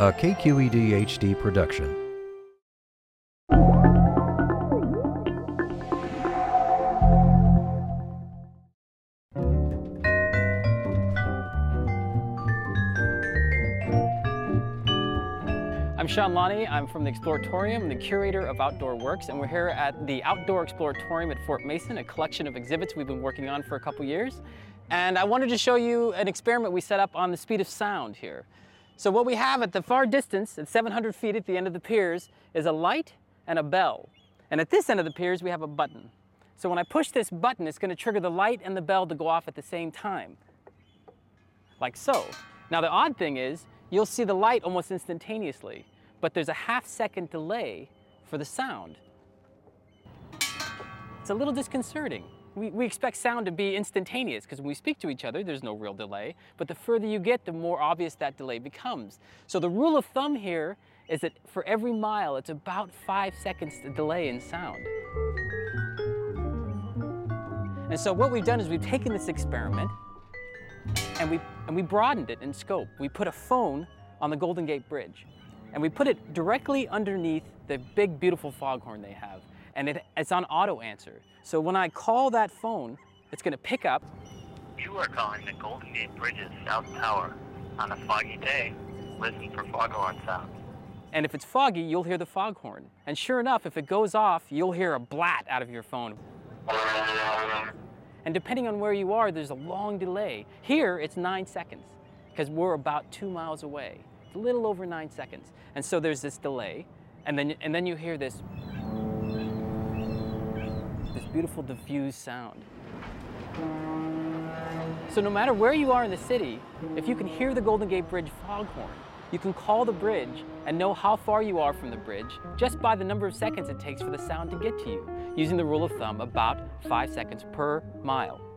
a KQED HD production. I'm Shawn Lani. I'm from the Exploratorium, the curator of Outdoor Works, and we're here at the Outdoor Exploratorium at Fort Mason, a collection of exhibits we've been working on for a couple years. And I wanted to show you an experiment we set up on the speed of sound here. So what we have at the far distance, at 700 feet at the end of the piers, is a light and a bell. And at this end of the piers, we have a button. So when I push this button, it's going to trigger the light and the bell to go off at the same time, like so. Now the odd thing is, you'll see the light almost instantaneously, but there's a half second delay for the sound. It's a little disconcerting. We, we expect sound to be instantaneous because when we speak to each other, there's no real delay, but the further you get, the more obvious that delay becomes. So the rule of thumb here is that for every mile, it's about five seconds delay in sound. And so what we've done is we've taken this experiment and we, and we broadened it in scope. We put a phone on the Golden Gate Bridge, and we put it directly underneath the big, beautiful foghorn they have, and it, it's on auto answer. So when I call that phone, it's going to pick up. You are calling the Golden Gate Bridge's South Tower. On a foggy day, listen for foghorn sounds. And if it's foggy, you'll hear the foghorn. And sure enough, if it goes off, you'll hear a blat out of your phone. And depending on where you are, there's a long delay. Here, it's nine seconds because we're about two miles away. It's a little over nine seconds. And so there's this delay, and then, and then you hear this, this beautiful diffused sound. So no matter where you are in the city, if you can hear the Golden Gate Bridge foghorn, you can call the bridge and know how far you are from the bridge just by the number of seconds it takes for the sound to get to you, using the rule of thumb about five seconds per mile.